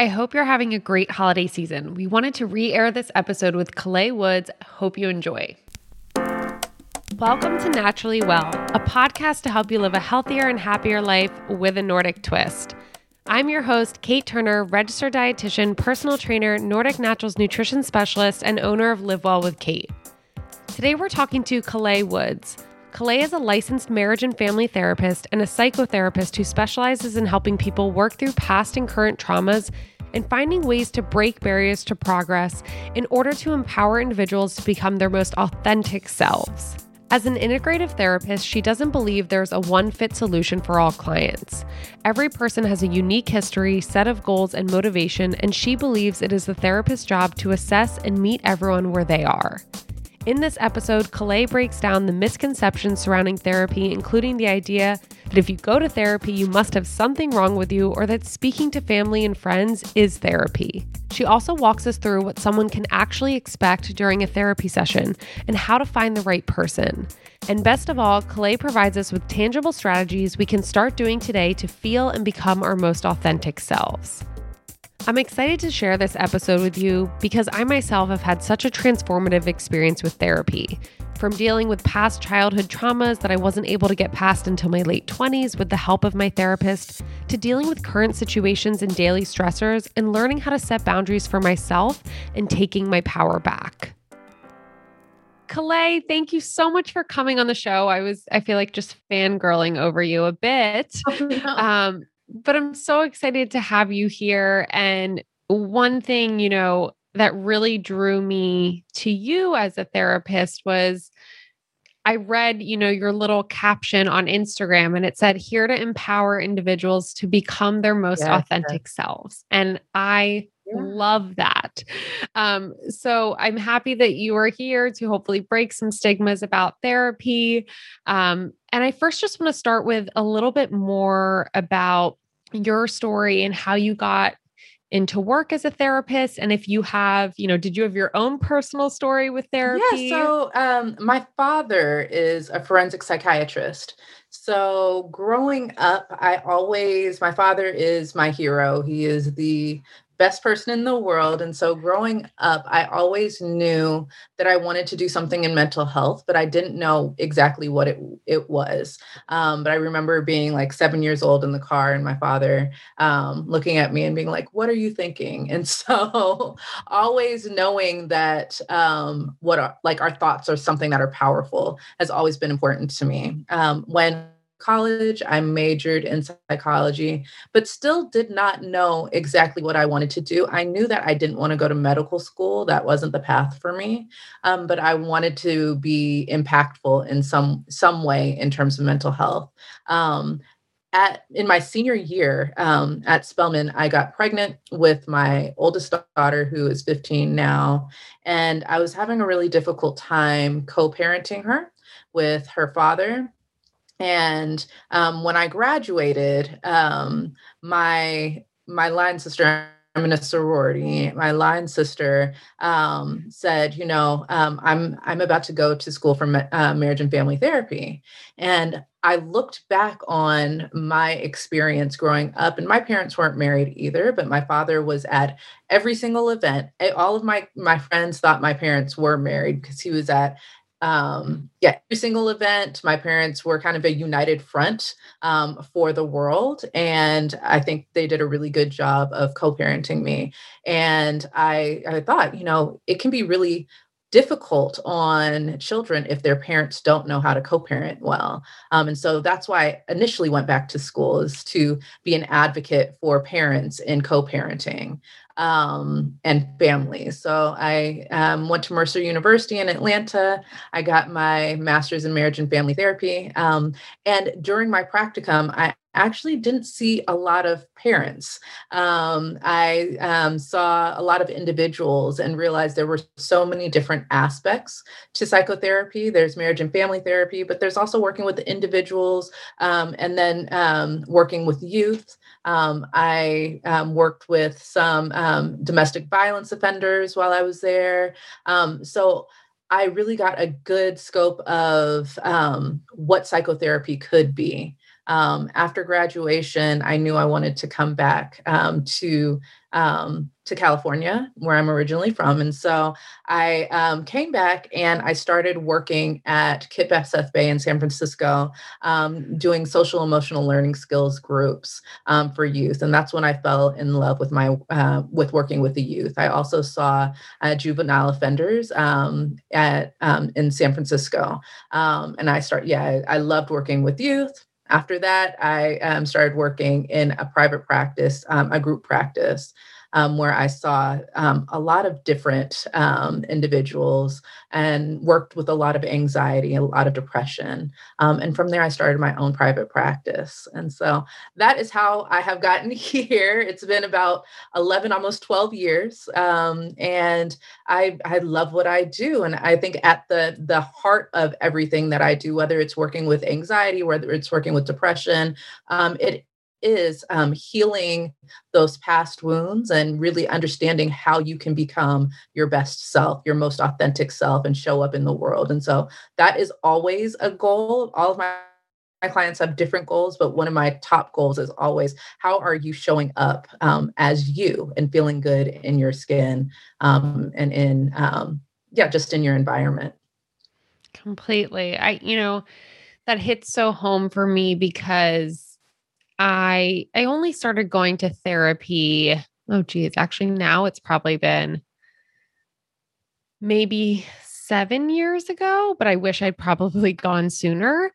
I hope you're having a great holiday season. We wanted to re air this episode with Calais Woods. Hope you enjoy. Welcome to Naturally Well, a podcast to help you live a healthier and happier life with a Nordic twist. I'm your host, Kate Turner, registered dietitian, personal trainer, Nordic Naturals nutrition specialist, and owner of Live Well with Kate. Today we're talking to Calais Woods. Calais is a licensed marriage and family therapist and a psychotherapist who specializes in helping people work through past and current traumas and finding ways to break barriers to progress in order to empower individuals to become their most authentic selves. As an integrative therapist, she doesn't believe there's a one fit solution for all clients. Every person has a unique history, set of goals, and motivation, and she believes it is the therapist's job to assess and meet everyone where they are. In this episode, Calais breaks down the misconceptions surrounding therapy, including the idea that if you go to therapy, you must have something wrong with you, or that speaking to family and friends is therapy. She also walks us through what someone can actually expect during a therapy session and how to find the right person. And best of all, Calais provides us with tangible strategies we can start doing today to feel and become our most authentic selves. I'm excited to share this episode with you because I myself have had such a transformative experience with therapy. From dealing with past childhood traumas that I wasn't able to get past until my late 20s with the help of my therapist, to dealing with current situations and daily stressors and learning how to set boundaries for myself and taking my power back. Calais, thank you so much for coming on the show. I was, I feel like just fangirling over you a bit. Oh, no. um, but I'm so excited to have you here. And one thing, you know, that really drew me to you as a therapist was I read, you know, your little caption on Instagram and it said here to empower individuals to become their most yes, authentic selves. And I yeah. love that. Um, so I'm happy that you are here to hopefully break some stigmas about therapy. Um, and I first just want to start with a little bit more about your story and how you got into work as a therapist and if you have you know did you have your own personal story with therapy? yeah so um, my father is a forensic psychiatrist. So growing up i always my father is my hero. He is the best person in the world. And so growing up, I always knew that I wanted to do something in mental health, but I didn't know exactly what it, it was. Um, but I remember being like seven years old in the car and my father um, looking at me and being like, What are you thinking? And so always knowing that um, what are, like our thoughts are something that are powerful has always been important to me. Um, when college. I majored in psychology, but still did not know exactly what I wanted to do. I knew that I didn't want to go to medical school. That wasn't the path for me. Um, but I wanted to be impactful in some some way in terms of mental health. Um, at in my senior year um, at Spelman, I got pregnant with my oldest daughter, who is 15 now, and I was having a really difficult time co-parenting her with her father and um, when I graduated, um, my my line sister, I'm in a sorority. My line sister um, said, "You know, um, I'm I'm about to go to school for uh, marriage and family therapy," and I looked back on my experience growing up, and my parents weren't married either, but my father was at every single event. All of my my friends thought my parents were married because he was at um, yeah, every single event, my parents were kind of a united front um, for the world. And I think they did a really good job of co parenting me. And I, I thought, you know, it can be really difficult on children if their parents don't know how to co-parent well um, and so that's why i initially went back to school is to be an advocate for parents in co-parenting um, and families. So I um, went to Mercer University in Atlanta. I got my master's in marriage and family therapy. Um, and during my practicum, I actually didn't see a lot of parents. Um, I um, saw a lot of individuals and realized there were so many different aspects to psychotherapy. There's marriage and family therapy, but there's also working with individuals um, and then um, working with youth. Um, I um, worked with some domestic violence offenders while I was there. so I really got a good scope of what psychotherapy could be. Um, after graduation, I knew I wanted to come back um, to um, to California, where I'm originally from. And so I um, came back and I started working at KIPP SF Bay in San Francisco, um, doing social emotional learning skills groups um, for youth. And that's when I fell in love with my uh, with working with the youth. I also saw uh, juvenile offenders at in San Francisco, and I start yeah I, I loved working with youth after that, I um, started working in a private practice, um, a group practice um, where I saw um, a lot of different um, individuals and worked with a lot of anxiety, a lot of depression. Um, and from there, I started my own private practice. And so that is how I have gotten here. It's been about 11, almost 12 years. Um, and I, I love what I do. And I think at the, the heart of everything that I do, whether it's working with anxiety, whether it's working with depression, um, it is um, healing those past wounds and really understanding how you can become your best self, your most authentic self, and show up in the world. And so that is always a goal. All of my my clients have different goals, but one of my top goals is always how are you showing up um, as you and feeling good in your skin um, and in, um, yeah, just in your environment. Completely. I, you know, that hits so home for me because I I only started going to therapy. Oh geez, actually now it's probably been maybe seven years ago, but I wish I'd probably gone sooner.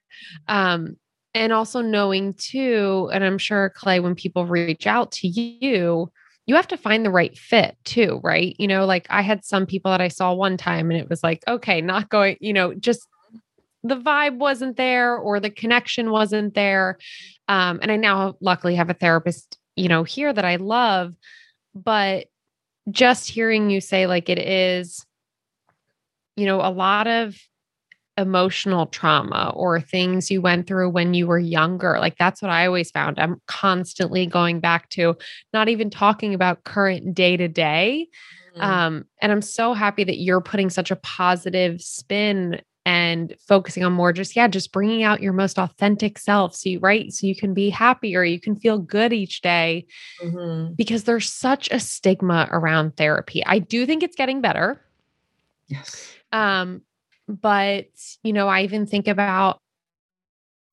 Um, and also knowing too, and I'm sure Clay, when people reach out to you, you have to find the right fit too, right? You know, like I had some people that I saw one time and it was like, okay, not going, you know, just the vibe wasn't there or the connection wasn't there. Um, and I now luckily have a therapist, you know, here that I love. But just hearing you say, like, it is, you know, a lot of emotional trauma or things you went through when you were younger. Like, that's what I always found. I'm constantly going back to not even talking about current day to day. Um, and I'm so happy that you're putting such a positive spin and focusing on more just yeah just bringing out your most authentic self so you right so you can be happier you can feel good each day mm-hmm. because there's such a stigma around therapy. I do think it's getting better. Yes. Um but you know i even think about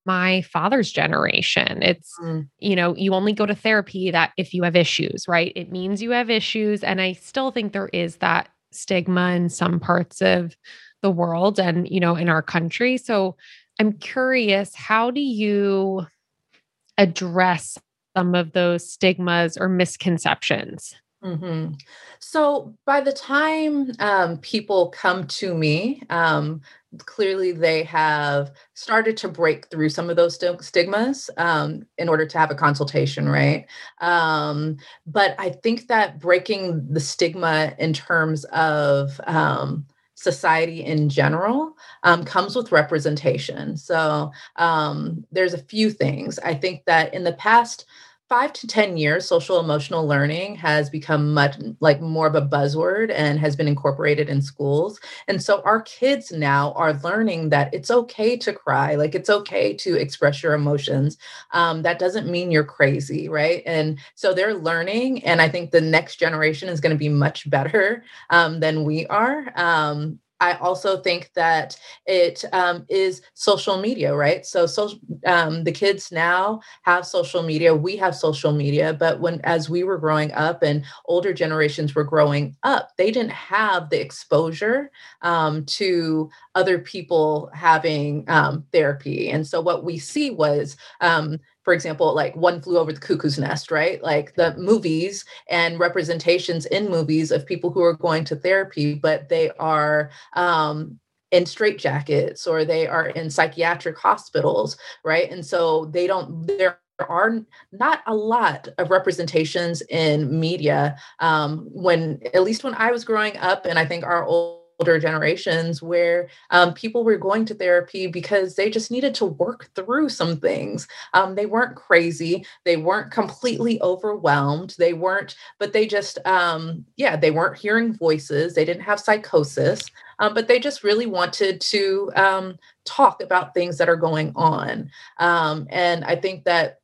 my father's generation. It's mm. you know you only go to therapy that if you have issues right? It means you have issues and i still think there is that stigma in some parts of the world and you know in our country. So i'm curious how do you address some of those stigmas or misconceptions? Mm-hmm. so by the time um, people come to me um, clearly they have started to break through some of those st- stigmas um, in order to have a consultation right? Um, but i think that breaking the stigma in terms of um, society in general um, comes with representation. So um, there's a few things. I think that in the past five to 10 years, social emotional learning has become much like more of a buzzword and has been incorporated in schools. And so our kids now are learning that it's okay to cry, like it's okay to express your emotions. Um, that doesn't mean you're crazy, right? And so they're learning. And I think the next generation is going to be much better um, than we are. Um, I also think that it um, is social media, right? So, so um, the kids now have social media. We have social media, but when as we were growing up and older generations were growing up, they didn't have the exposure um, to other people having um, therapy. And so, what we see was um, for example, like One Flew Over the Cuckoo's Nest, right? Like the movies and representations in movies of people who are going to therapy, but they are um, in straitjackets or they are in psychiatric hospitals, right? And so they don't, there are not a lot of representations in media um, when, at least when I was growing up, and I think our old older generations where um, people were going to therapy because they just needed to work through some things. Um, they weren't crazy, they weren't completely overwhelmed, they weren't, but they just, um, yeah, they weren't hearing voices, they didn't have psychosis, um, but they just really wanted to um, talk about things that are going on. Um, and I think that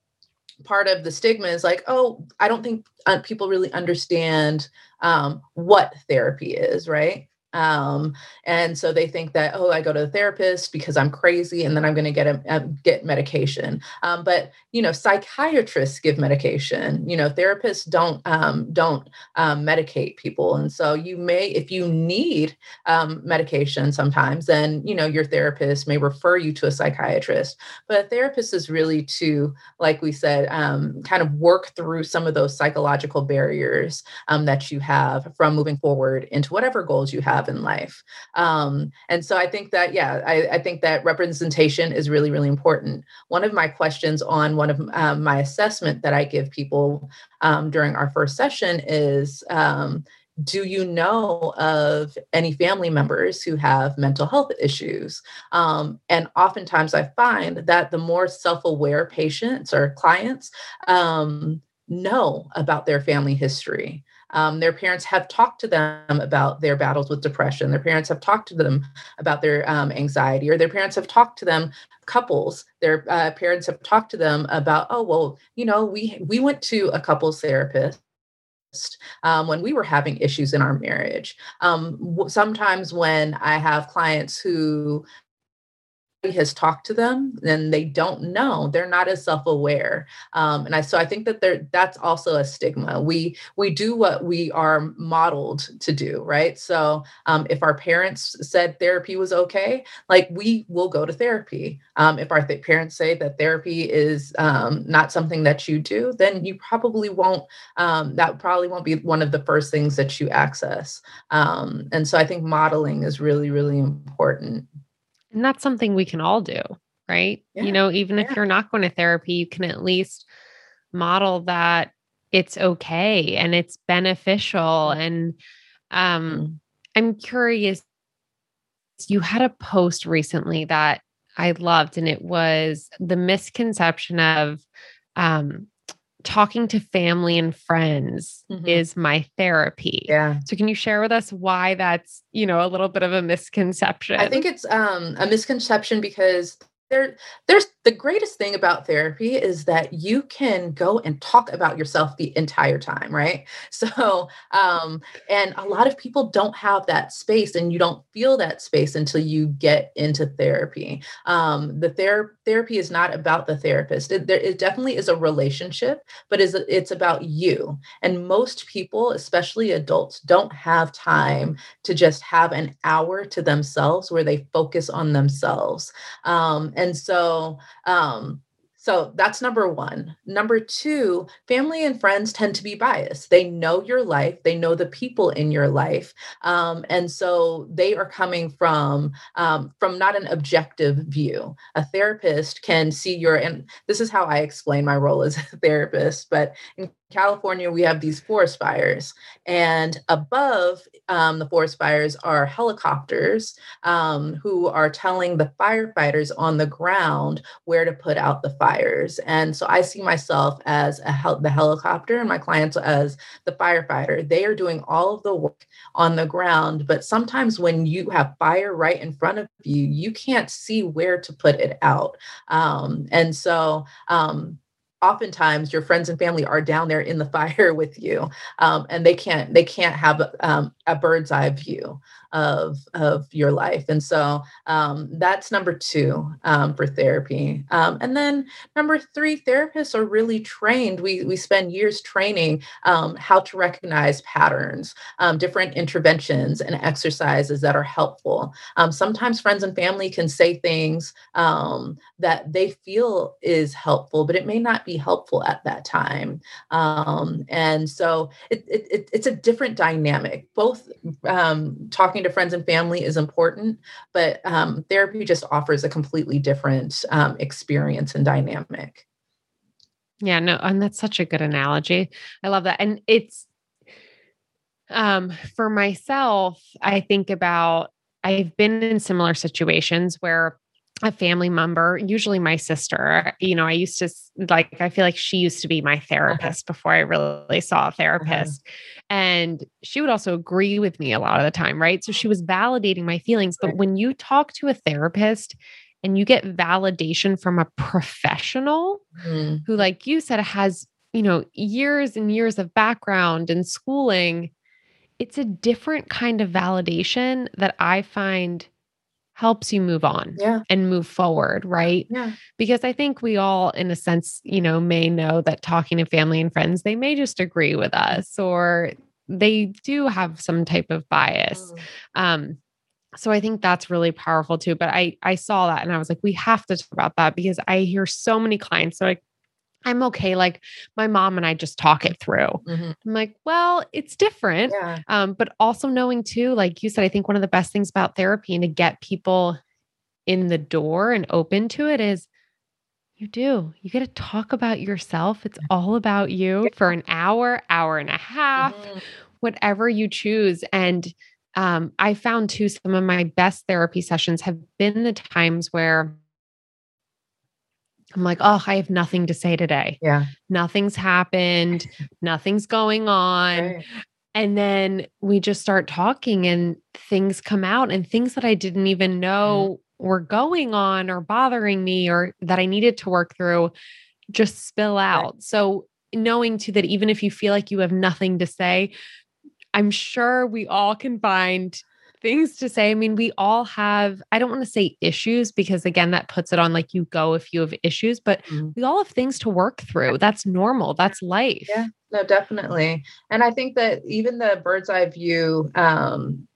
part of the stigma is like, oh, I don't think uh, people really understand um, what therapy is, right? Um, and so they think that oh, I go to a therapist because I'm crazy, and then I'm going to get a, a, get medication. Um, but you know, psychiatrists give medication. You know, therapists don't um, don't um, medicate people, and so you may, if you need um, medication, sometimes then you know your therapist may refer you to a psychiatrist. But a therapist is really to, like we said, um, kind of work through some of those psychological barriers um, that you have from moving forward into whatever goals you have have in life. Um, and so I think that, yeah, I, I, think that representation is really, really important. One of my questions on one of um, my assessment that I give people um, during our first session is, um, do you know of any family members who have mental health issues? Um, and oftentimes I find that the more self aware patients or clients um, know about their family history. Um, their parents have talked to them about their battles with depression. Their parents have talked to them about their um, anxiety, or their parents have talked to them. Couples, their uh, parents have talked to them about, oh well, you know, we we went to a couples therapist um, when we were having issues in our marriage. Um, sometimes when I have clients who has talked to them then they don't know they're not as self-aware um, and i so i think that there that's also a stigma. We we do what we are modeled to do right? So um, if our parents said therapy was okay like we will go to therapy. Um, if our th- parents say that therapy is um, not something that you do then you probably won't um, that probably won't be one of the first things that you access. Um, and so i think modeling is really really important and that's something we can all do, right? Yeah. You know, even yeah. if you're not going to therapy, you can at least model that it's okay and it's beneficial. And um, mm-hmm. I'm curious, you had a post recently that I loved, and it was the misconception of um, talking to family and friends mm-hmm. is my therapy. Yeah. So can you share with us why that's, you know, a little bit of a misconception? I think it's um a misconception because there there's the greatest thing about therapy is that you can go and talk about yourself the entire time right so um and a lot of people don't have that space and you don't feel that space until you get into therapy um the ther- therapy is not about the therapist. It, there, it definitely is a relationship but is it's about you. And most people especially adults don't have time to just have an hour to themselves where they focus on themselves. Um and so um, so that's number one. Number two, family and friends tend to be biased. They know your life, they know the people in your life, um, and so they are coming from um, from not an objective view. A therapist can see your, and this is how I explain my role as a therapist. But in California, we have these forest fires, and above um, the forest fires are helicopters um, who are telling the firefighters on the ground where to put out the fires. And so I see myself as hel- the helicopter, and my clients as the firefighter. They are doing all of the work on the ground, but sometimes when you have fire right in front of you, you can't see where to put it out. Um, and so um, oftentimes your friends and family are down there in the fire with you um, and they can't they can't have um, a bird's eye view of of your life and so um, that's number two um, for therapy um, and then number three therapists are really trained we we spend years training um, how to recognize patterns um, different interventions and exercises that are helpful um, sometimes friends and family can say things that they feel is helpful but it may not be helpful at that time and so it, it, it's a different dynamic both talking talking to friends and family is important, but um, therapy just offers a completely different um, experience and dynamic. Yeah, no, and that's such a good analogy. I love that. And it's Um, for myself, I think about I've been in similar situations where a family member, usually my sister, you know, I used to like, I feel like she used to be my therapist uh-huh. before I really saw a therapist. Uh-huh. And she would also agree with me a lot of the time, right? So she was validating my feelings. But when you talk to a therapist and you get validation from a professional mm-hmm. who, like you said, has, you know, years and years of background and schooling, it's a different kind of validation that I find helps you move on yeah. and move forward, right? Yeah. Because I think we all, in a sense, you know, may know that talking to family and friends, they may just agree with us or they do have some type of bias. Mm. Um, so I think that's really powerful too. But I I saw that and I was like, we have to talk about that because I hear so many clients. So like, I'm okay. Like my mom and I just talk it through. Mm-hmm. I'm like, well, it's different. Yeah. Um, but also knowing too, like you said, I think one of the best things about therapy and to get people in the door and open to it is you do. You get to talk about yourself. It's all about you for an hour, hour and a half, mm-hmm. whatever you choose. And um, I found too, some of my best therapy sessions have been the times where I'm like, oh, I have nothing to say today. Yeah. Nothing's happened. Nothing's going on. Right. And then we just start talking and things come out and things that I didn't even mm-hmm. know mm. were going on or bothering me or that I needed to work through just spill out. Right. So knowing too that even if you feel like you have nothing to say, I'm sure we all can find things to say. I mean, we all have, I don't want to say issues because again, that puts it on like you go if you have issues, but mm-hmm. we all have things to work through. That's normal. That's life. Yeah, no, definitely. And I think that even the bird's eye view um,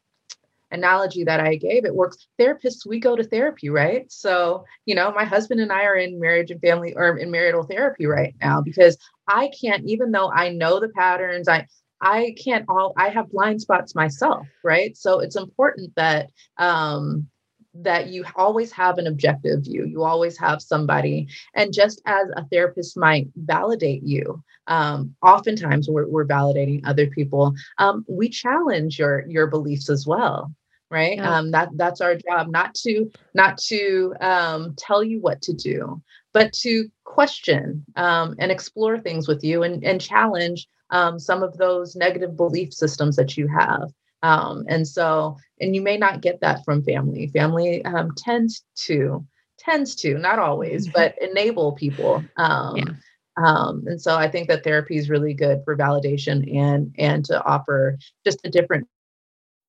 analogy that I gave, it works. Therapists, we go to therapy, right? So, you know, my husband and I are in marriage and family or in marital therapy right now because I can't, even though I know the patterns, I I can't all I have blind spots myself, right? So it's important that um that you always have an objective view. You always have somebody. And just as a therapist might validate you, um, oftentimes we're, we're validating other people. Um, we challenge your your beliefs as well right yeah. um, that that's our job not to not to um, tell you what to do but to question um, and explore things with you and, and challenge um, some of those negative belief systems that you have. Um, and so, and you may not get that from family. Family um, tends to, tends to, not always, but enable people. Um, yeah. Um, and so I think that therapy is really good for validation and and to offer just a different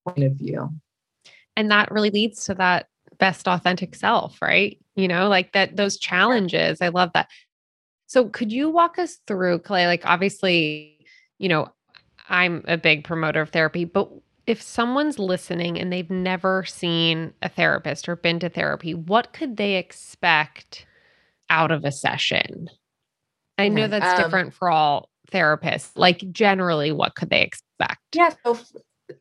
point of view. And that really leads to that best authentic self, right? You know, like that those challenges. I love that. So could you walk us through Clay? Like obviously you know, I'm a big promoter of therapy, but if someone's listening and they've never seen a therapist or been to therapy, what could they expect out of a session? I know that's um, different for all therapists. Like generally, what could they expect? Yeah. So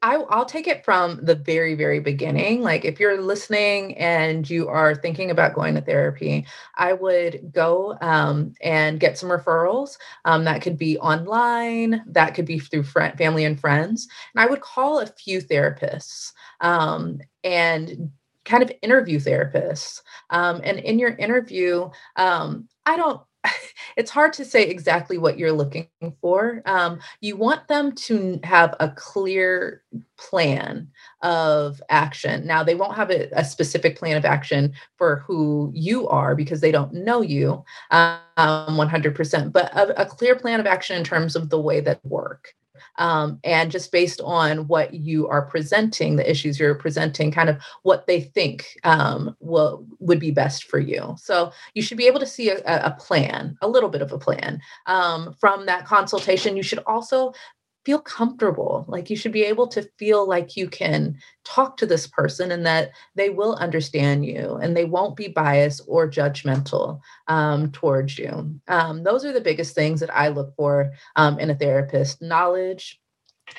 I, will take it from the very, very beginning. Like, if you're listening and you are thinking about going to therapy, I would go um, and get some referrals. Um, that could be online, that could be through family and friends. And I would call a few therapists um, and kind of interview therapists. Um, and in your interview, um, I don't it's hard to say exactly what you're looking for. Um, you want them to have a clear plan of action. Now, they won't have a, a specific plan of action for who you are because they don't know you um, 100%, but a, a clear plan of action in terms of the way that work um, and just based on what you are presenting, the issues you're presenting, kind of what they think um, will would be best for you. So you should be able to see a, a plan, a little bit of a plan um, from that consultation. You should also feel comfortable. Like you should be able to feel like you can talk to this person and that they will understand you and they won't be biased or judgmental um, towards you. Um, those are the biggest things that I look for um, in a therapist knowledge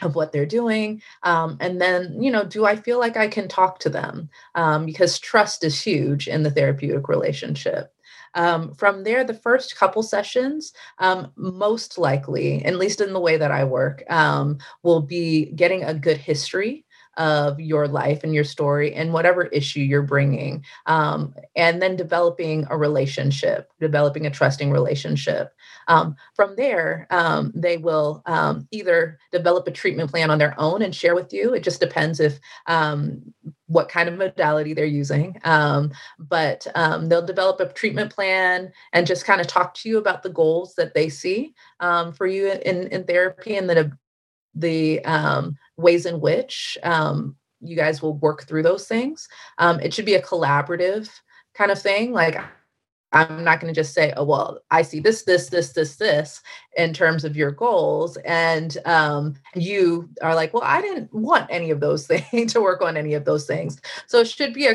of what they're doing um, and then you know do i feel like i can talk to them um, because trust is huge in the therapeutic relationship Um, from there, the first couple sessions, um, most likely, at least in the way that I work, um, will be getting a good history of your life and your story and whatever issue you're bringing um, and then developing a relationship developing a trusting relationship um, from there um, they will um, either develop a treatment plan on their own and share with you it just depends if um, what kind of modality they're using. Um, but um, they'll develop a treatment plan and just kind of talk to you about the goals that they see um, for you in, in therapy and the, the um, ways in which um, you guys will work through those things. Um, it should be a collaborative kind of thing. Like I'm not going to just say, oh, well, I see this, this, this, this, this in terms of your goals. And um, you are like, well, I didn't want any of those things to work on any of those things. So it should be a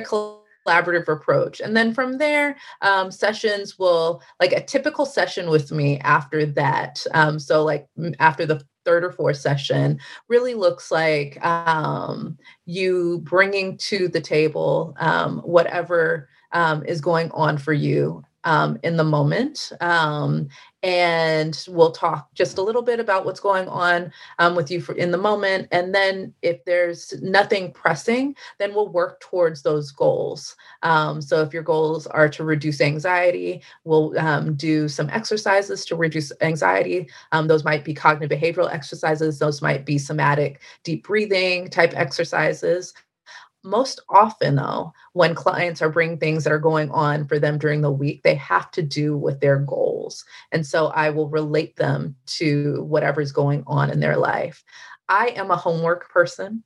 collaborative approach. And then from there, um, sessions will, like a typical session with me after that. Um, so, like after the third or fourth session really looks like um, you bringing to the table um, whatever um, is going on for you um, in the moment. Um, and we'll talk just a little bit about what's going on um, with you for, in the moment. And then if there's nothing pressing, then we'll work towards those goals. Um, so if your goals are to reduce anxiety, we'll um, do some exercises to reduce anxiety. Um, those might be cognitive behavioral exercises, those might be somatic deep breathing type exercises most often though when clients are bringing things that are going on for them during the week they have to do with their goals. And so i will relate them to whatever's going on in their life. I am a homework person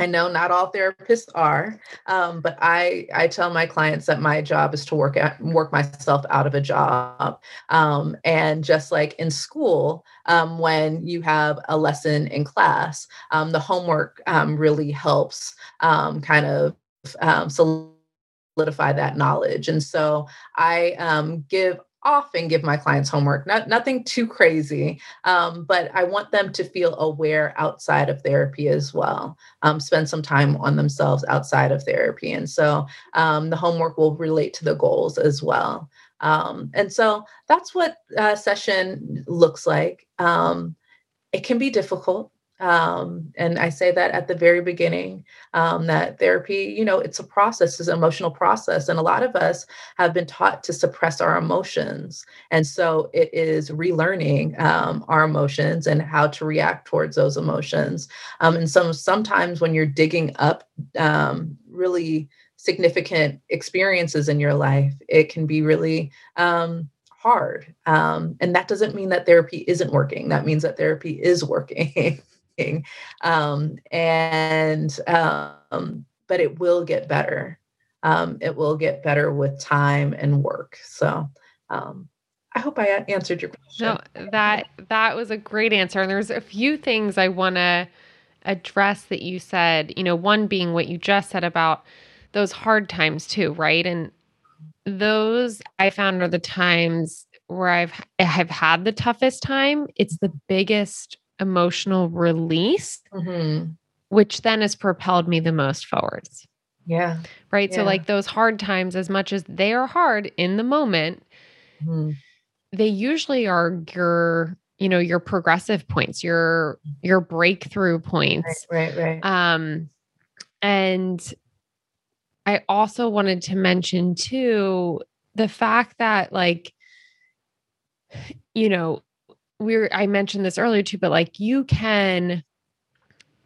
I know not all therapists are, um, but I I tell my clients that my job is to work at work myself out of a job, um, and just like in school, um, when you have a lesson in class, um, the homework um, really helps um, kind of solidify that knowledge, and so I give often give my clients homework, not nothing too crazy, um, but I want them to feel aware outside of therapy as well. Um, spend some time on themselves outside of therapy, and so um, the homework will relate to the goals as well. Um, and so that's what uh, session looks like. Um, it can be difficult. Um, and I say that at the very beginning um, that therapy, you know, it's a process, it's an emotional process. And a lot of us have been taught to suppress our emotions. And so it is relearning um, our emotions and how to react towards those emotions. Um, and some sometimes when you're digging up um, really significant experiences in your life, it can be really um, hard. Um, and that doesn't mean that therapy isn't working. That means that therapy is working. um, and um, but it will get better. Um, it will get better with time and work. So um, I hope I answered your question. No, that that was a great answer. And there's a few things I want to address that you said. You know, one being what you just said about those hard times too, right? And those I found are the times where I've I've had the toughest time. It's the biggest emotional release, mm-hmm. which then has propelled me the most forwards. Yeah. Right. Yeah. So, like those hard times, as much as they are hard in the moment, mm-hmm. they usually are your you know your progressive points your your breakthrough points right right, right. um and i also wanted to mention too the fact that like you know we are I mentioned this earlier too, but like you can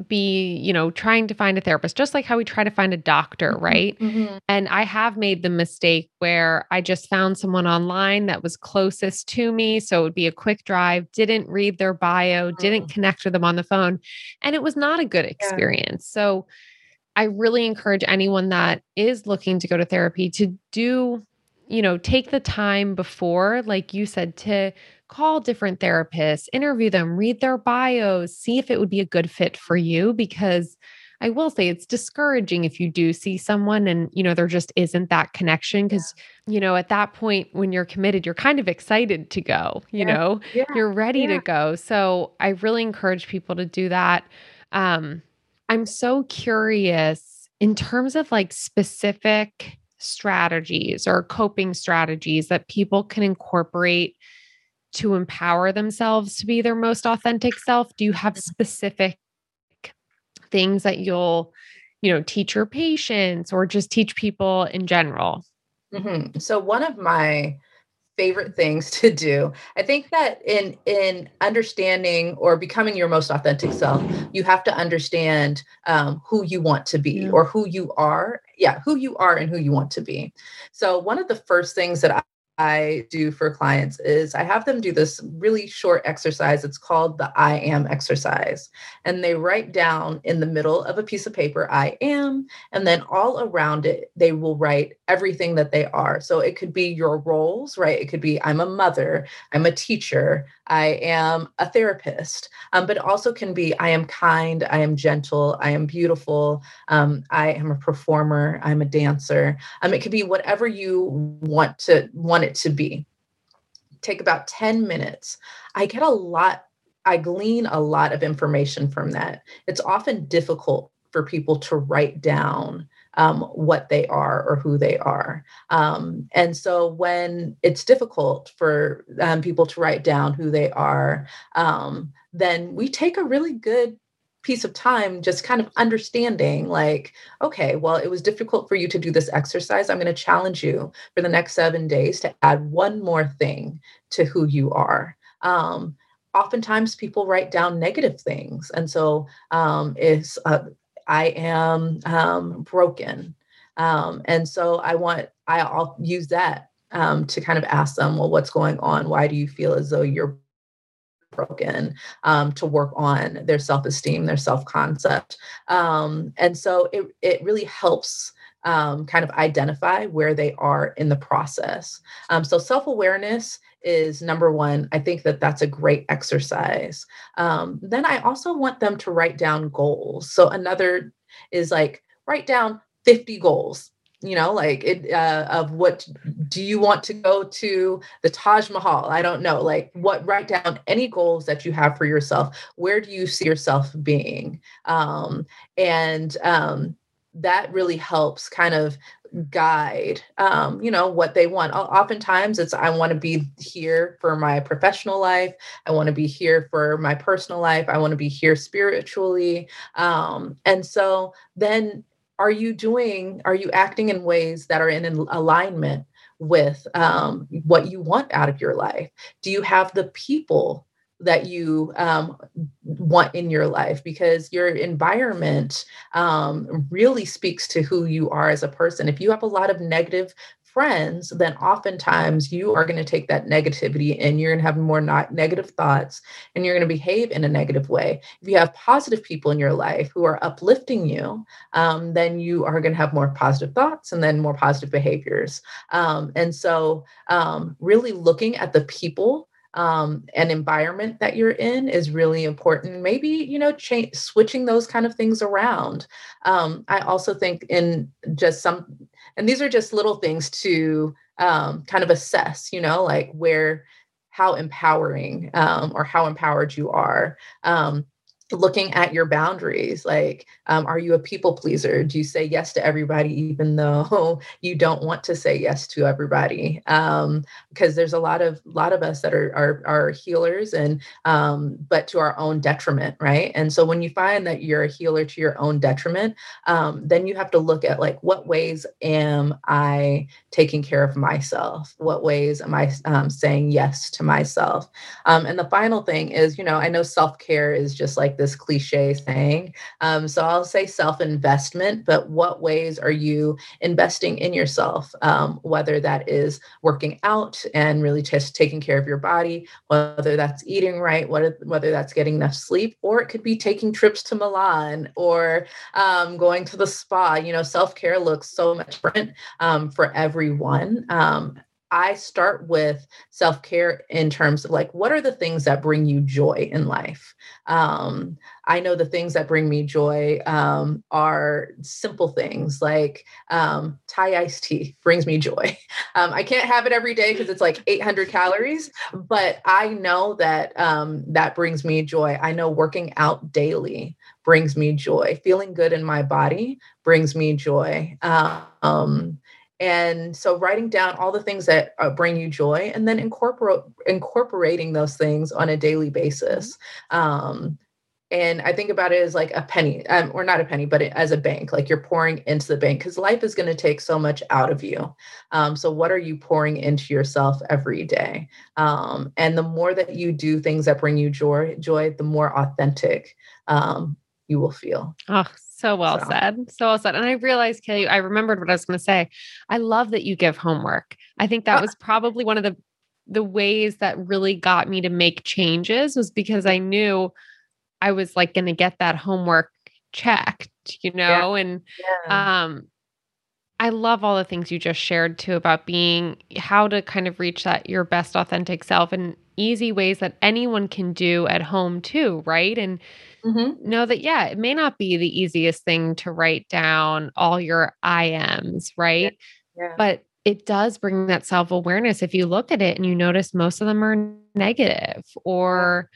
be, you know, trying to find a therapist, just like how we try to find a doctor, mm-hmm, right? Mm-hmm. And I have made the mistake where I just found someone online that was closest to me. So it would be a quick drive, didn't read their bio, mm-hmm. didn't connect with them on the phone. And it was not a good experience. Yeah. So I really encourage anyone that is looking to go to therapy to do, you know, take the time before, like you said, to call different therapists, interview them, read their bios, see if it would be a good fit for you because I will say it's discouraging if you do see someone and you know there just isn't that connection because you know at that point when you're committed you're kind of excited to go, you yeah. know. Yeah. You're ready yeah. to go. So I really encourage people to do that. Um I'm so curious in terms of like specific strategies or coping strategies that people can incorporate to empower themselves to be their most authentic self? Do you have specific things that you'll, you know, teach your patients or just teach people in general? Mm-hmm. So, one of my favorite things to do i think that in in understanding or becoming your most authentic self you have to understand um, who you want to be yeah. or who you are yeah who you are and who you want to be. So one of the first things that I, do for clients is I have them do this really short exercise. It's called the I am exercise. And they write down in the middle of a piece of paper, I am, and then all around it, they will write everything that they are. So it could be your roles, right? It could be I'm a mother, I'm a teacher, I am a therapist, um, but also can be I am kind, I am gentle, I am beautiful, um, I am a performer, I'm a dancer. Um, it could be whatever you want to want it to be. Take about 10 minutes. I get a lot, I glean a lot of information from that. It's often difficult for people to write down um, what they are or who they are. Um, and so when it's difficult for um, people to write down who they are, um, then we take a really good piece of time just kind of understanding like okay well it was difficult for you to do this exercise i'm going to challenge you for the next seven days to add one more thing to who you are um, oftentimes people write down negative things and so um, is uh, I am um, broken. Um, and so I want, I'll use that um, to kind of ask them, well, what's going on? Why do you feel as though you're broken um, to work on their self-esteem their self-concept um, and so it, it really helps um, kind of identify where they are in the process um, so self-awareness is number one. I think that that's a great exercise. Um, then I also want them to write down goals. So another is like write down 50 goals you know like it uh, of what do you want to go to the taj mahal? I don't know like what write down any goals that you have for yourself. Where do you see yourself being? Um, and um, that really helps kind of guide um, you know what they want. Oftentimes it's i want to be here for my professional life. I want to be here for my personal life. I want to be here spiritually. Um, and so then are you doing are you acting in ways that are in alignment with um, what you want out of your life do you have the people that you um, want in your life because your environment um, really speaks to who you are as a person. If you have a lot of negative friends, then oftentimes you are going to take that negativity and you're going to have more not negative thoughts and you're going to behave in a negative way. If you have positive people in your life who are uplifting you, um, then you are going to have more positive thoughts and then more positive behaviors. Um, and so, um, really looking at the people um, an environment that you're in is really important. Maybe you know, change switching those kind of things around. Um, I also think in just some, and these are just little things to um, kind of assess. You know, like where how empowering um, or how empowered you are. Um, looking at your boundaries like um, are you a people pleaser? Do you say yes to everybody even though you don't want to say yes to everybody? Um, because there's a lot of lot of us that are are, are healers and um, but to our own detriment right? And so when you find that you're a healer to your own detriment um, then you have to look at like what ways am i taking care of myself? What ways am i um, saying yes to myself? Um, and the final thing is you know i know self-care is just like this cliche saying. Um, so I'll say self investment, but what ways are you investing in yourself? Um, whether that is working out and really just taking care of your body, whether that's eating right, whether that's getting enough sleep, or it could be taking trips to Milan or um, going to the spa. You know, self care looks so much different um, for everyone. I start with self care in terms of like, what are the things that bring you joy in life? Um, I know the things that bring me joy um, are simple things like um, Thai iced tea brings me joy. Um, I can't have it every day because it's like 800 calories, but I know that um, that brings me joy. I know working out daily brings me joy. Feeling good in my body brings me joy. Um, and so writing down all the things that uh, bring you joy and then incorporate incorporating those things on a daily basis. Um, and i think about it as like a penny um, or not a penny but as a bank like you're pouring into the bank because life is going to take so much out of you. Um, so what are you pouring into yourself every day? Um, and the more that you do things that bring you joy joy the more authentic um, you will feel oh so well so. said so well said and i realized kelly i remembered what i was going to say i love that you give homework i think that uh was probably one of the the ways that really got me to make changes was because i knew I was like going to get that homework checked, you know, yeah. and yeah. um I love all the things you just shared too about being how to kind of reach that your best authentic self and easy ways that anyone can do at home too, right? And mm-hmm. know that yeah, it may not be the easiest thing to write down all your I ams, right? Yeah. But it does bring that self-awareness if you look at it and you notice most of them are negative or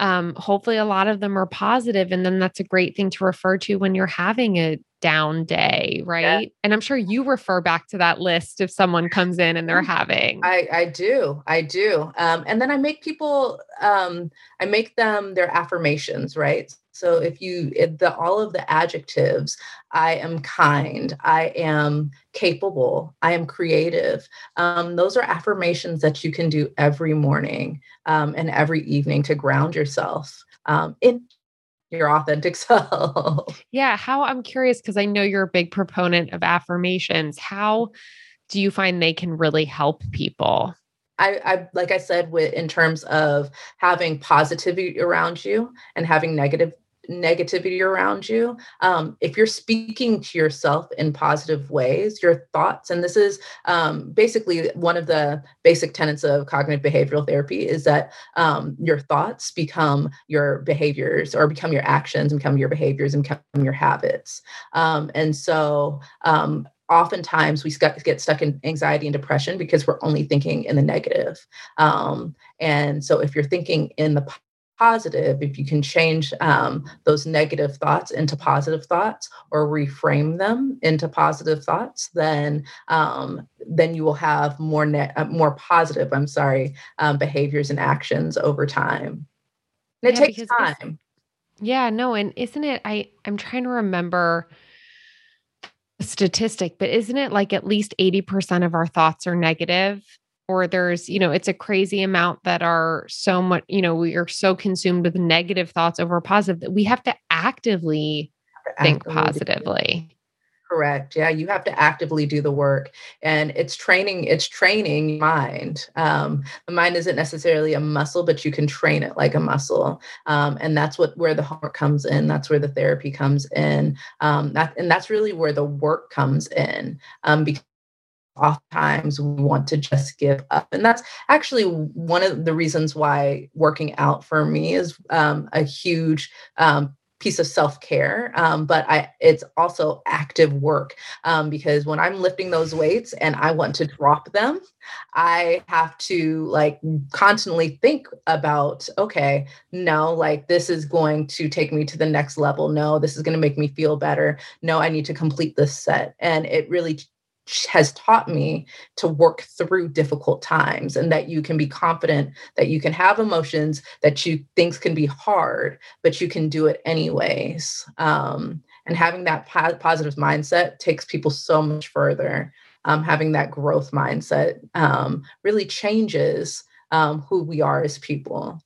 um, hopefully a lot of them are positive and then that's a great thing to refer to when you're having a down day right? Yeah. and i'm sure you refer back to that list if someone comes in and they're having. I i do i do. Um, and then i make people um, i make them their affirmations right so if you the all of the adjectives, I am kind, I am capable, I am creative. Um, those are affirmations that you can do every morning um, and every evening to ground yourself um, in your authentic self. Yeah. How I'm curious because I know you're a big proponent of affirmations. How do you find they can really help people? I, I, like I said, with in terms of having positivity around you and having negative negativity around you um, if you're speaking to yourself in positive ways your thoughts and this is um, basically one of the basic tenets of cognitive behavioral therapy is that um, your thoughts become your behaviors or become your actions become your behaviors and become your habits um, and so um, oftentimes we get stuck in anxiety and depression because we're only thinking in the negative. Um, and so if you're thinking in the positive, if you can change um, those negative thoughts into positive thoughts or reframe them into positive thoughts, then um, then you will have more ne- uh, more positive. I'm sorry, um, behaviors and actions over time. And it yeah, takes time. Yeah, no, and isn't it? I I'm trying to remember a statistic, but isn't it like at least 80% of our thoughts are negative? Or there's you know it's a crazy amount that are so much you know we are so consumed with negative thoughts over positive that we have to actively think positively. Correct yeah you have to actively do the work and it's training it's training mind um, the mind isn't necessarily a muscle but you can train it like a muscle um, and that's what where the homework comes in that's where the therapy comes in um, that, and that's really where the work comes in um, because oftentimes we want to just give up. And that's actually one of the reasons why working out for me is um, a huge um, piece of self-care. Um, but i it's also active work um, because when i'm lifting those weights and i want to drop them i have to like constantly think about okay no like this is going to take me to the next level. No this is going to make me feel better. No i need to complete this set. And it really has taught me to work through difficult times and that you can be confident that you can have emotions that you things can be hard but you can do it anyways. Um, and having that po- positive mindset takes people so much further. Um, having that growth mindset um, really changes um, who we are as people.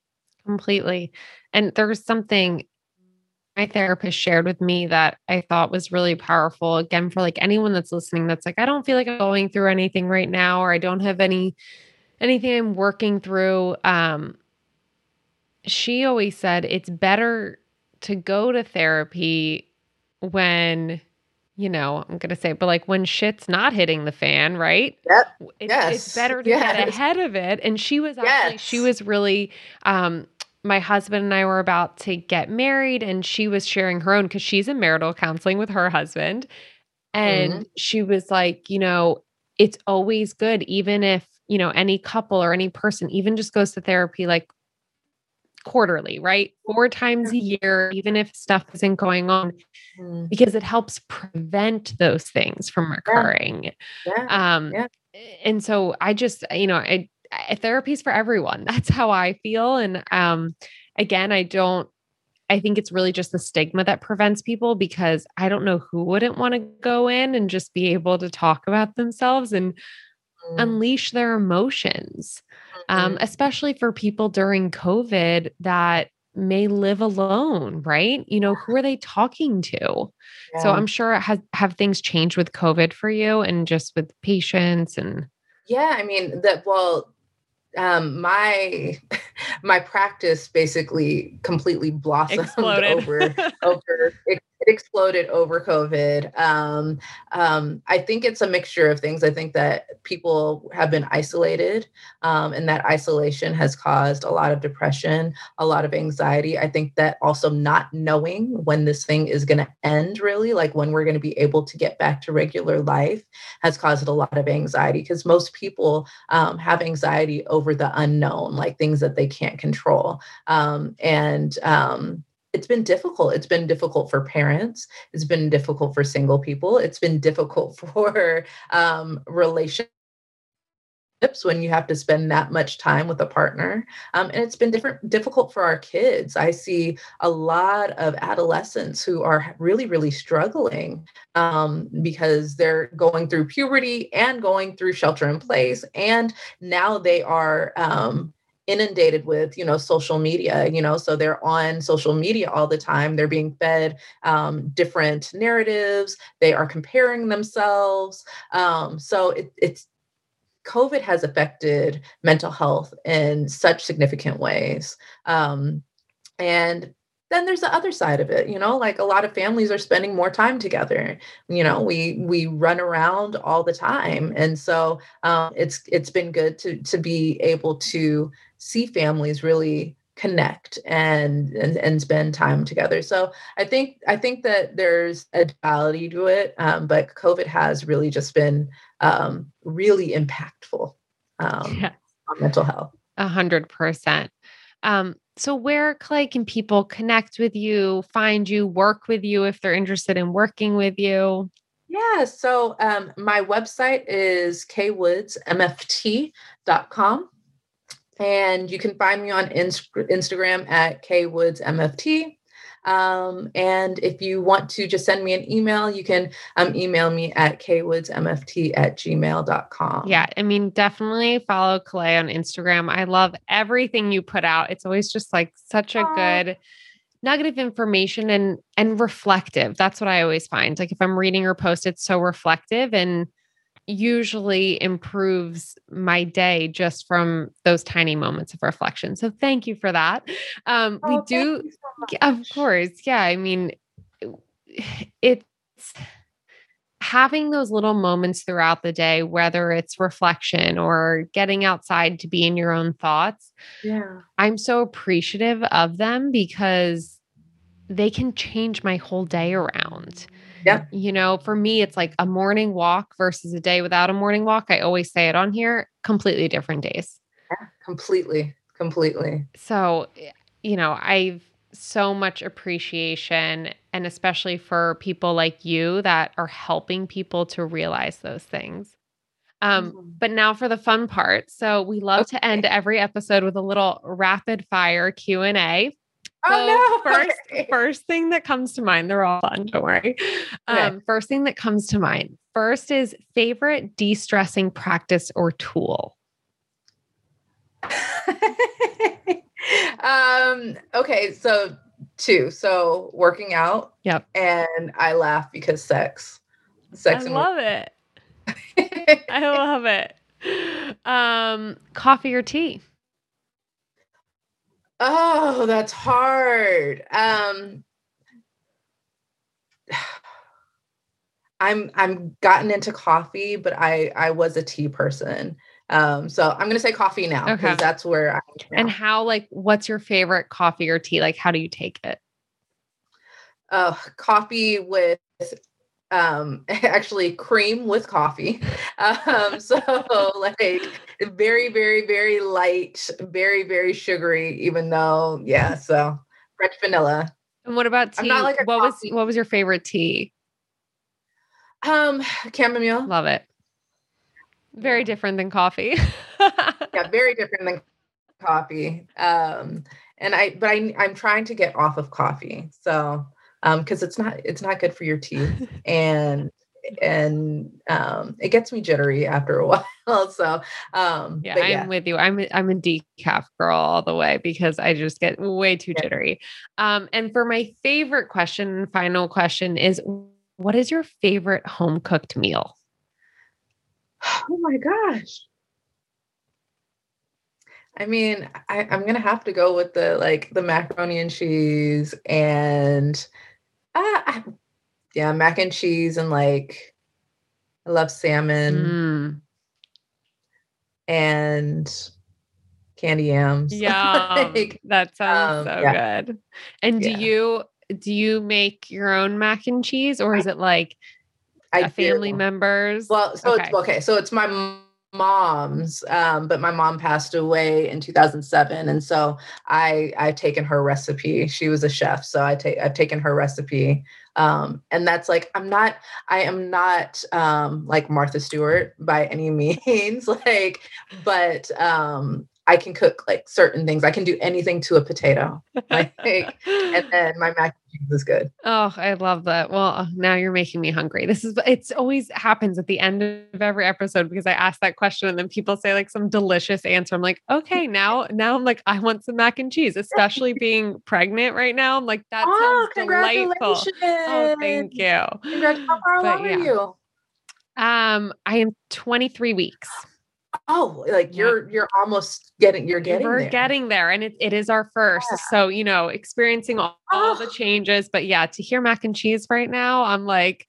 Completely. And there's something my therapist shared with me that I thought was really powerful. Again, for like anyone that's listening, that's like, I don't feel like I'm going through anything right now, or I don't have any anything I'm working through. Um, she always said it's better to go to therapy when you know, I'm going to say, but like when shit's not hitting the fan, right? Yep. It's, yes. it's better to yes. get ahead of it. And she was actually, yes. she was really um, my husband and I were about to get married, and she was sharing her own because she's in marital counseling with her husband. And mm-hmm. she was like, you know, it's always good, even if, you know, any couple or any person even just goes to therapy like quarterly, right? Four times a year, even if stuff isn't going on, mm. because it helps prevent those things from occurring. Yeah. yeah. Um, yeah. And so I just, you know, I, I therapy is for everyone. That's how I feel. And um, again, I don't, I think it's really just the stigma that prevents people because I don't know who wouldn't want to go in and just be able to talk about themselves and mm. unleash their emotions um, mm-hmm. especially for people during COVID that may live alone, right? You know, who are they talking to? Yeah. So I'm sure has have things changed with COVID for you and just with patients and yeah, I mean that well um my my practice basically completely blossomed Exploded. over over it exploded over COVID. Um, um, I think it's a mixture of things. I think that people have been isolated, um, and that isolation has caused a lot of depression, a lot of anxiety. I think that also not knowing when this thing is going to end, really, like when we're going to be able to get back to regular life, has caused a lot of anxiety because most people um, have anxiety over the unknown, like things that they can't control. Um, and um, it's been difficult. It's been difficult for parents. It's been difficult for single people. It's been difficult for um, relationships when you have to spend that much time with a partner. Um, and it's been different, difficult for our kids. I see a lot of adolescents who are really, really struggling um, because they're going through puberty and going through shelter in place. And now they are um, inundated with you know social media you know so they're on social media all the time. They're being fed um, different narratives. They are comparing themselves. Um, so it, it's covid has affected mental health in such significant ways. Um, and then there's the other side of it you know like a lot of families are spending more time together you know we we run around all the time and so um, it's it's been good to to be able to see families really connect and, and and spend time together. So i think i think that there's a duality to it um, but covid has really just been um, really impactful um, yeah. on mental health. A hundred percent. Um, so where clay can people connect with you find you work with you if they're interested in working with you yeah so um, my website is kwoodsmft.com and you can find me on Inst- Instagram at kwoodsmft. Um, and if you want to just send me an email, you can um, email me at kwoodsmft at gmail.com. Yeah. I mean, definitely follow Calais on Instagram. I love everything you put out. It's always just like such a good nugget of information and and reflective. That's what I always find. Like if I'm reading your post, it's so reflective and usually improves my day just from those tiny moments of reflection. So thank you for that. Um, oh, we do, so of course. Yeah. I mean, it's having those little moments throughout the day, whether it's reflection or getting outside to be in your own thoughts. Yeah. I'm so appreciative of them because they can change my whole day around. Yeah. You know, for me, it's like a morning walk versus a day without a morning walk. I always say it on here, completely different days. Yeah, completely, completely. So, eh, you know, I've so much appreciation and especially for people like you that are helping people to realize those things. Um, mm-hmm. but now for the fun part. So we love okay. to end every episode with a little rapid fire Q&A. Oh so no. First, first thing that comes to mind, they're all fun, don't worry. Um, First thing that comes to mind. First is favorite de-stressing practice or tool. um, okay, so two. So working out. Yep. And I laugh because sex. Sex I love it. I love it. Um, coffee or tea? Oh, that's hard. Um I'm I'm gotten into coffee, but I I was a tea person. Um, so I'm gonna say coffee now because okay. that's where I And how like what's your favorite coffee or tea? Like how do you take it? Uh coffee with um, actually cream with coffee. Um, so like very, very, very light, very, very sugary, even though, yeah, so French vanilla. And what about tea? Like what coffee. was what was your favorite tea? Um, chamomile. Love it. Very different than coffee. yeah, very different than coffee. Um, and I, but I, I'm trying to get off of coffee. So, um, because it's not, it's not good for your teeth, and and um, it gets me jittery after a while. So, um, yeah, I'm with you. I'm a, I'm a decaf girl all the way because I just get way too jittery. Um, and for my favorite question, final question is, what is your favorite home cooked meal? Oh my gosh. I mean, I, am gonna have to go with the like the macaroni and cheese and uh, yeah, mac and cheese and like I love salmon mm. and candy yams. Yeah, like, that sounds um, so yeah. good. And do yeah. you do you make your own mac and cheese or is it like I family do. members? Well, so okay. it's okay. So it's my mom's um, but my mom passed away in 2007 and so i i've taken her recipe she was a chef so i take i've taken her recipe um, and that's like i'm not i am not um, like martha stewart by any means like but um, I can cook like certain things. I can do anything to a potato. Like, and then my mac and cheese is good. Oh, I love that. Well, now you're making me hungry. This is it's always happens at the end of every episode because I ask that question and then people say like some delicious answer. I'm like, okay, now now I'm like, I want some mac and cheese, especially being pregnant right now. I'm like, that oh, sounds delightful. Oh, thank you. Congrats. How far along yeah. are you? Um, I am 23 weeks oh like you're you're almost getting you're getting we're there. getting there and it, it is our first yeah. so you know experiencing all, all oh. the changes but yeah to hear mac and cheese right now i'm like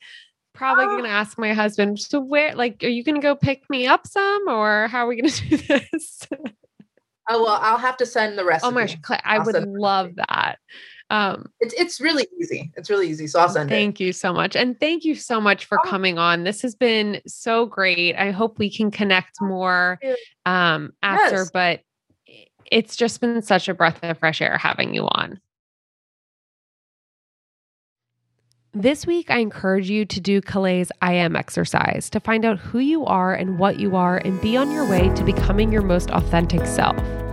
probably oh. gonna ask my husband so where like are you gonna go pick me up some or how are we gonna do this oh well i'll have to send the rest oh my gosh i I'll would love that um, it's it's really easy. It's really easy. So I'll send thank it. Thank you so much. And thank you so much for oh. coming on. This has been so great. I hope we can connect more um after, yes. but it's just been such a breath of fresh air having you on. This week, I encourage you to do Calay's I am exercise to find out who you are and what you are and be on your way to becoming your most authentic self.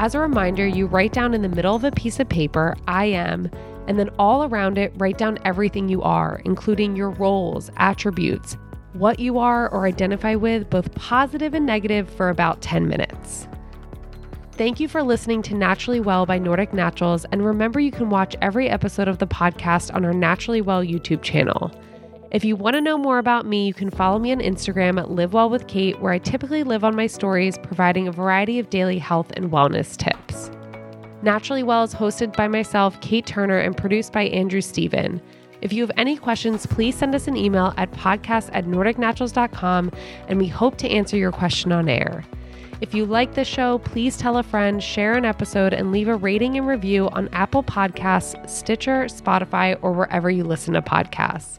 As a reminder, you write down in the middle of a piece of paper, I am, and then all around it, write down everything you are, including your roles, attributes, what you are or identify with, both positive and negative, for about 10 minutes. Thank you for listening to Naturally Well by Nordic Naturals, and remember you can watch every episode of the podcast on our Naturally Well YouTube channel. If you want to know more about me, you can follow me on Instagram at Live Well with Kate, where I typically live on my stories, providing a variety of daily health and wellness tips. Naturally Well is hosted by myself, Kate Turner, and produced by Andrew Steven. If you have any questions, please send us an email at podcast at nordicnaturals.com, and we hope to answer your question on air. If you like the show, please tell a friend, share an episode, and leave a rating and review on Apple Podcasts, Stitcher, Spotify, or wherever you listen to podcasts.